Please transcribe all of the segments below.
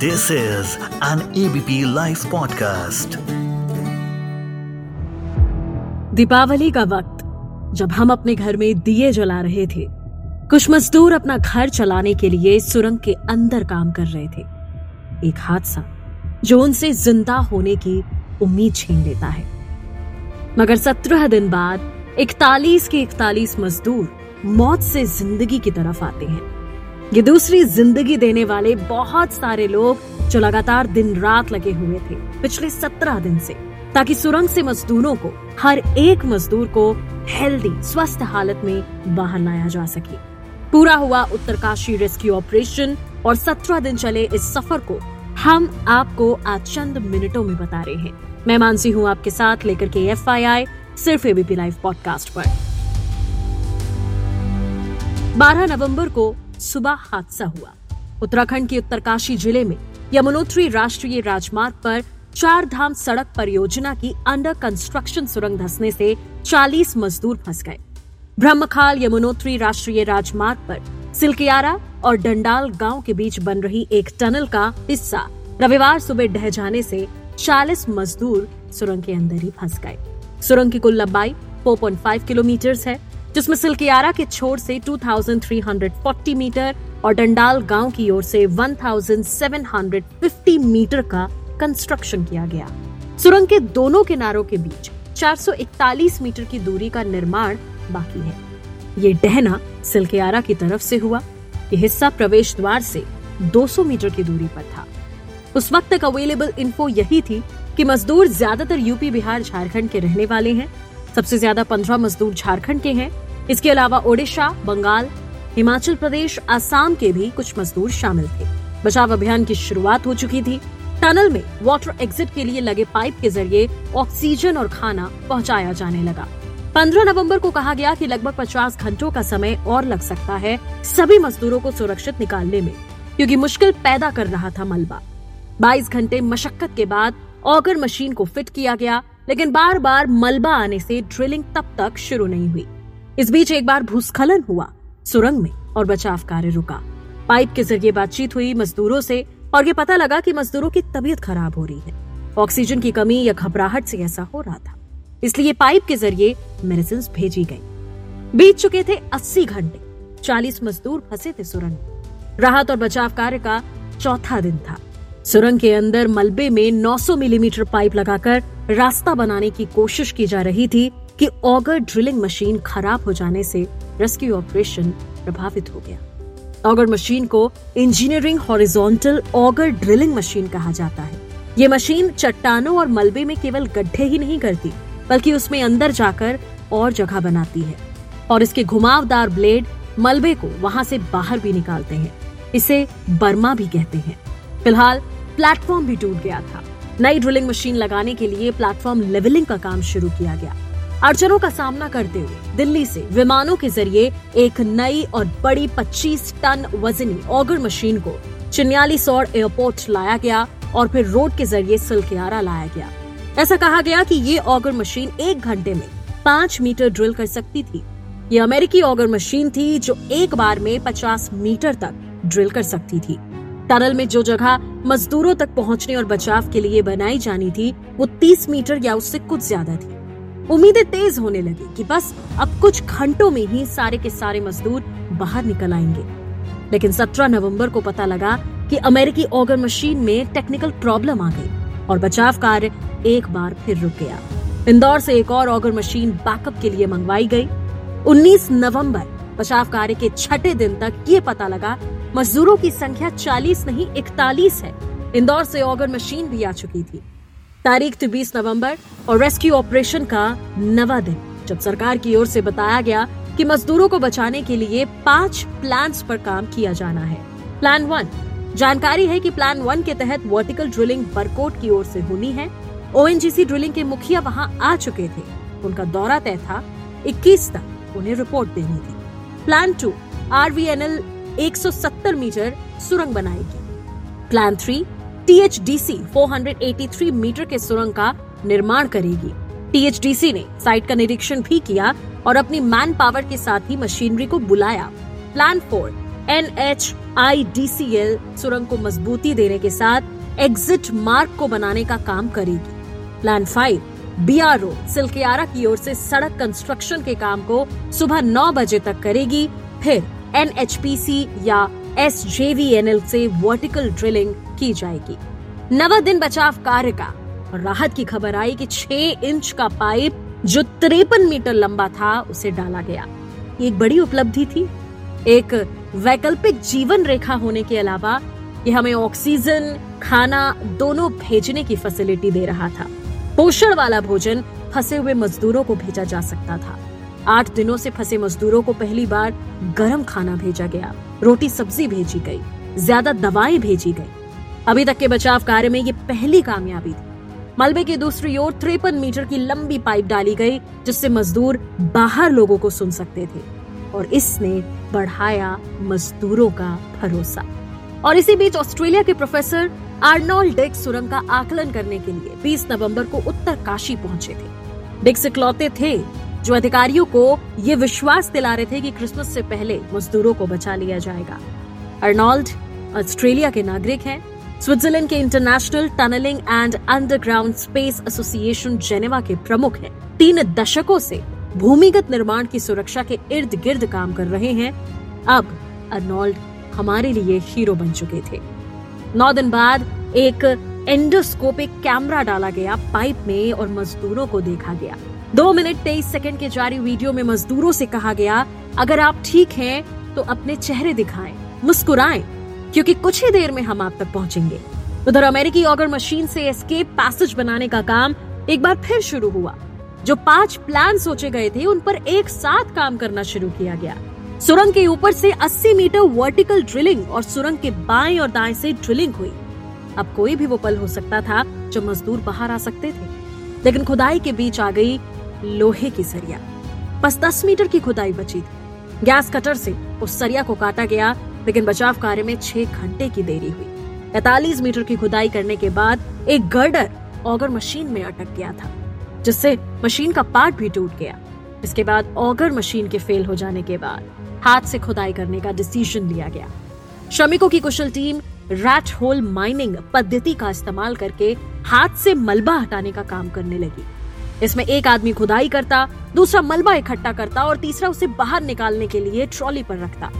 This is an ABP live podcast Deepavali का वक्त, जब हम अपने घर में दिए जला रहे थे। कुछ मजदूर अपना घर चलाने के लिए सुरंग के अंदर काम कर रहे थे। एक हादसा, जो उनसे ज़िंदा होने की उम्मीद छीन लेता है। मगर सत्रह दिन बाद, इकतालीस के इकतालीस मजदूर मौत से ज़िंदगी की तरफ़ आते हैं। ये दूसरी ज़िंदगी देने वाले बहुत सारे लोग जो लगातार दिन रात लगे हुए थे, पिछले सत्रह दिन से, ताकि सुरंग से मजदूरों को, हर एक मजदूर को हेल्दी, स्वस्थ हालत में बाहर लाया जा सके। पूरा हुआ उत्तरकाशी रेस्क्यू ऑपरेशन और सत्रह दिन चले इस सफ़र को। हम आपको आज चंद मिनटों में बता रहे हैं। मैं मानसी हूँ आपके साथ लेकर के एफआईआई, सिर्फ़ एबीपी लाइव पॉडकास्ट पर। 12 नवंबर को सुबह हादसा हुआ। उत्तराखंड के उत्तरकाशी ज़िले में यमुनोत्री राष्ट्रीय राजमार्ग पर चार धाम सड़क परियोजना की अंडर कंस्ट्रक्शन सुरंग धसने से 40 मजदूर फंस गए। ब्रह्मखाल यमुनोत्री राष्ट्रीय राजमार्ग पर सिलकियारा और डंडाल गाँव के बीच बन रही एक टनल का हिस्सा रविवार सुबह ढह जाने से 40 मजदूर सुरंग के अंदर ही फंस गए। सुरंग की कुल लंबाई 4.5 किलोमीटर है। जिसमें सिल्कियारा के छोर से 2,340 मीटर और डंडाल गाँव की ओर से 1,750 मीटर का कंस्ट्रक्शन किया गया। सुरंग के दोनों किनारों के बीच 441 मीटर की दूरी का निर्माण बाकी है। ये डहना सिल्कियारा की तरफ़ से हुआ ये हिस्सा प्रवेश द्वार से 200 मीटर की दूरी पर था। उस वक्त तक अवेलेबल इन्फो यही थी कि मजदूर ज़्यादातर यूपी बिहार झारखंड के रहने वाले हैं सबसे ज़्यादा पंद्रह मजदूर झारखंड के हैं। इसके अलावा ओडिशा, बंगाल, हिमाचल प्रदेश, आसाम के भी कुछ मजदूर शामिल थे। बचाव अभियान की शुरुआत हो चुकी थी। टनल में वाटर एग्जिट के लिए लगे पाइप के ज़रिए ऑक्सीजन और खाना पहुँचाया जाने लगा। 15 नवंबर को कहा गया कि लगभग 50 घंटों का समय और लग सकता है सभी मजदूरों को सुरक्षित निकालने में, क्योंकि मुश्किल पैदा कर रहा था मलबा। 22 घंटे मशक्कत के बाद ऑगर मशीन को फिट किया गया लेकिन बार बार मलबा आने से ड्रिलिंग तब तक शुरू नहीं हुई। इस बीच एक बार भूस्खलन हुआ, सुरंग में, और बचाव कार्य रुका। पाइप के ज़रिए बातचीत हुई मजदूरों से, और ये पता लगा कि मजदूरों की तबीयत खराब हो रही है। ऑक्सीजन की कमी या घबराहट से ऐसा हो रहा था। इसलिए पाइप के ज़रिए मेडिसिन भेजी गई। बीत चुके थे 80 घंटे। 40 मजदूर फंसे थे सुरंग राहत और बचाव कार्य का चौथा दिन था। सुरंग के अंदर मलबे में 900 मिलीमीटर पाइप लगाकर रास्ता बनाने की कोशिश की जा रही थी कि ऑगर ड्रिलिंग मशीन खराब हो जाने से रेस्क्यू ऑपरेशन प्रभावित हो गया। ऑगर मशीन को engineering horizontal auger drilling machine कहा जाता है। ये मशीन चट्टानों और मलबे में केवल गड्ढे ही नहीं करती, बल्कि उसमें अंदर जाकर और जगह बनाती है। और इसके घुमावदार ब्लेड मलबे को वहाँ से बाहर भी निकालते हैं। इसे बर्मा भी कहते हैं। फ़िलहाल प्लेटफॉर्म भी टूट गया था। नई ड्रिलिंग मशीन लगाने के लिए प्लेटफॉर्म लेवलिंग का काम शुरू किया गया। अड़चनों का सामना करते हुए दिल्ली से विमानों के ज़रिए एक नई और बड़ी 25 टन वजनी ऑगर मशीन को चिन्याली सौर एयरपोर्ट लाया गया और फिर रोड के ज़रिए सिलकियारा लाया गया। ऐसा कहा गया कि ये ऑगर मशीन एक घंटे में पाँच मीटर ड्रिल कर सकती थी। ये अमेरिकी ऑगर मशीन थी जो एक बार में 50 मीटर तक ड्रिल कर सकती थी। टनल में जो जगह मजदूरों तक पहुँचने और बचाव के लिए बनाई जानी थी, वो 30 मीटर या उससे कुछ ज़्यादा थी। उम्मीदें तेज होने लगी कि बस अब कुछ घंटों में ही सारे के सारे मजदूर बाहर निकल आएँगे। लेकिन 17 नवंबर को पता लगा कि अमेरिकी ऑगर मशीन में टेक्निकल प्रॉब्लम आ गई और बचाव कार्य एक बार फिर रुक गया। इंदौर से एक और ऑगर मशीन बैकअप के लिए मंगवाई गई। 19 नवंबर बचाव कार्य के छठे दिन तक ये पता लगा मजदूरों की संख्या 40 नहीं 41 है। इंदौर से ऑगर मशीन भी आ चुकी थी। तारीख थी 20 नवंबर और रेस्क्यू ऑपरेशन का नवा दिन। जब सरकार की ओर से बताया गया कि मजदूरों को बचाने के लिए पाँच प्लान पर काम किया जाना है। प्लान वन जानकारी है कि प्लान वन के तहत वर्टिकल ड्रिलिंग बरकोट की ओर से होनी है। ओएनजीसी ड्रिलिंग के मुखिया वहाँ आ चुके थे। उनका दौरा तय था। 21 तक उन्हें रिपोर्ट देनी थी। प्लान टू आरवीएनएल 170 मीटर सुरंग बनाएगी। प्लान थ्री टीएचडीसी 483 मीटर के सुरंग का निर्माण करेगी। टीएचडीसी ने साइट का निरीक्षण भी किया और अपनी मैन पावर के साथ ही मशीनरी को बुलाया। Plan four N H I D C L सुरंग को मजबूती देने के साथ एग्जिट मार्ग को बनाने का काम करेगी। Plan five B R O Silkyara की ओर से सड़क कंस्ट्रक्शन के काम को सुबह नौ बजे तक करेगी, फिर एनएचपीसी या एस से वर्टिकल ड्रिलिंग की जाएगी। नवा दिन बचाव कार्य का। राहत की खबर आई कि छह इंच का पाइप जो तिरपन मीटर लंबा था, उसे डाला गया। एक बड़ी उपलब्धि थी। एक वैकल्पिक जीवन रेखा होने के अलावा ये हमें ऑक्सीजन, खाना दोनों भेजने की फैसिलिटी दे रहा था। पोषण वाला भोजन फंसे हुए मजदूरों को भेजा जा सकता था। आठ दिनों से फंसे मजदूरों को पहली बार गर्म खाना भेजा गया। रोटी सब्ज़ी भेजी गई। ज़्यादा दवाएँ भेजी गई। अभी तक के बचाव कार्य में ये पहली कामयाबी थी। मलबे की दूसरी ओर तिरपन मीटर की लंबी पाइप डाली गई, जिससे मजदूर बाहर लोगों को सुन सकते थे। और इसने बढ़ाया मजदूरों का भरोसा। और इसी बीच ऑस्ट्रेलिया के प्रोफेसर आर्नोल्ड डिक सुरंग का आकलन करने के लिए 20 नवंबर को उत्तर काशी पहुँचे थे। डिक्स इकलौते थे जो अधिकारियों को ये विश्वास दिला रहे थे कि क्रिसमस से पहले मजदूरों को बचा लिया जाएगा। अर्नोल्ड ऑस्ट्रेलिया के नागरिक हैं। स्विट्जरलैंड के international tunnelling and underground space association Geneva के प्रमुख हैं। तीन दशकों से भूमिगत निर्माण की सुरक्षा के इर्द गिर्द काम कर रहे हैं। अब अर्नोल्ड हमारे लिए हीरो बन चुके थे। नौ दिन बाद एक एंडोस्कोपिक कैमरा डाला गया पाइप में और मजदूरों को देखा गया। दो मिनट तेईस सेकंड के जारी वीडियो में मजदूरों से कहा गया, अगर आप ठीक हैं तो अपने चेहरे दिखाएँ, मुस्कुराएँ, क्योंकि कुछ ही देर में हम आप तक पहुँचेंगे। उधर अमेरिकी ऑगर मशीन से एस्केप पैसेज बनाने का काम एक बार फिर शुरू हुआ। जो पाँच प्लान सोचे गए थे, उन पर एक साथ काम करना शुरू किया गया। सुरंग के ऊपर से 80 मीटर वर्टिकल ड्रिलिंग और सुरंग के बाएँ और दाएँ से ड्रिलिंग हुई। अब कोई भी वो पल हो सकता था जब मजदूर बाहर आ सकते थे। लेकिन खुदाई के बीच आ गई लोहे की सरिया। बस दस मीटर की खुदाई बची थी। गैस कटर से उस सरिया को काटा गया, लेकिन बचाव कार्य में छह घंटे की देरी हुई। पैतालीस मीटर की खुदाई करने के बाद एक गर्डर ऑगर मशीन में अटक गया था, जिससे मशीन का पार्ट भी टूट गया। इसके बाद ऑगर मशीन के फेल हो जाने के बाद हाथ से खुदाई करने का डिसीज़न लिया गया। श्रमिकों की कुशल टीम रैट होल माइनिंग पद्धति का इस्तेमाल करके हाथ से मलबा हटाने का काम करने लगी। इसमें एक आदमी खुदाई करता, दूसरा मलबा इकट्ठा करता और तीसरा उसे बाहर निकालने के लिए ट्रॉली पर रखता।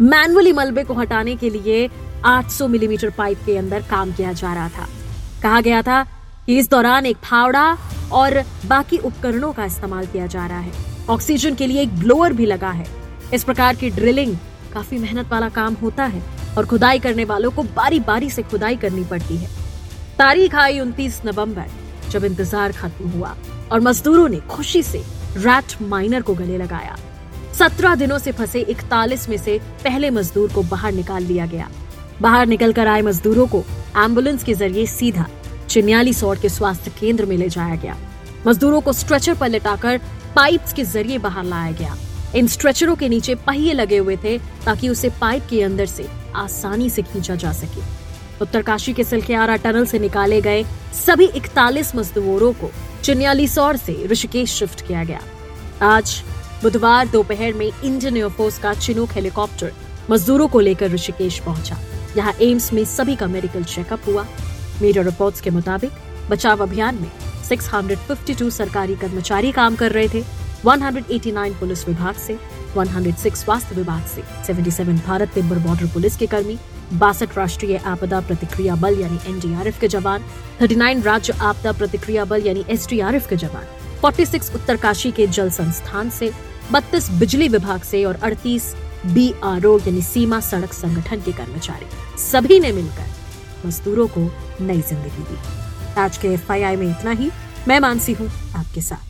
मैनुअली मलबे को हटाने के लिए 800 मिलीमीटर पाइप के अंदर काम किया जा रहा था। कहा गया था कि इस दौरान एक फावड़ा और बाकी उपकरणों का इस्तेमाल किया जा रहा है। ऑक्सीजन के लिए एक ब्लोअर भी लगा है। इस प्रकार की ड्रिलिंग काफ़ी मेहनत वाला काम होता है और खुदाई करने वालों को बारी बारी से खुदाई करनी पड़ती है। तारीख आई उनतीस नवंबर। जब इंतज़ार खत्म हुआ और मजदूरों ने खुशी से रैट माइनर को गले लगाया। सत्रह दिनों से फंसे इकतालीस में से पहले मजदूर को बाहर निकाल लिया गया। बाहर निकल कर आए मजदूरों को एंबुलेंस के ज़रिए सीधा चिन्याली सौर के स्वास्थ्य केंद्र में ले जाया गया। मजदूरों को स्ट्रेचर पर लिटाकर पाइप्स के ज़रिए बाहर लाया गया। इन स्ट्रेचरों के नीचे पहिए लगे हुए थे ताकि उसे पाइप के अंदर से आसानी से खींचा जा सके। उत्तरकाशी के सिलखेआरा टनल से निकाले गए सभी इकतालीस मजदूरों को चिन्यालीसौर से ऋषिकेश शिफ्ट किया गया। आज बुधवार दोपहर में इंडियन एयरफोर्स का चिनूक हेलीकॉप्टर मजदूरों को लेकर ऋषिकेश पहुँचा। यहाँ एम्स में सभी का मेडिकल चेकअप हुआ। मीडिया रिपोर्ट्स के मुताबिक बचाव अभियान में 652 सरकारी कर्मचारी काम कर रहे थे। 189 पुलिस विभाग से 106 स्वास्थ्य विभाग से। 77 भारत तिब्बर बॉर्डर पुलिस के कर्मी, बासठ राष्ट्रीय आपदा प्रतिक्रिया बल यानी एनडीआरएफ के जवान 39 राज्य आपदा प्रतिक्रिया बल यानी एसडीआरएफ के जवान 46 उत्तरकाशी के जल संस्थान से, बत्तीस बिजली विभाग से और अड़तीस बी आर ओ यानी सीमा सड़क संगठन के कर्मचारी। सभी ने मिलकर मजदूरों को नई ज़िंदगी दी। आज के एफ़ में इतना ही। मैं मानसी हूँ आपके साथ।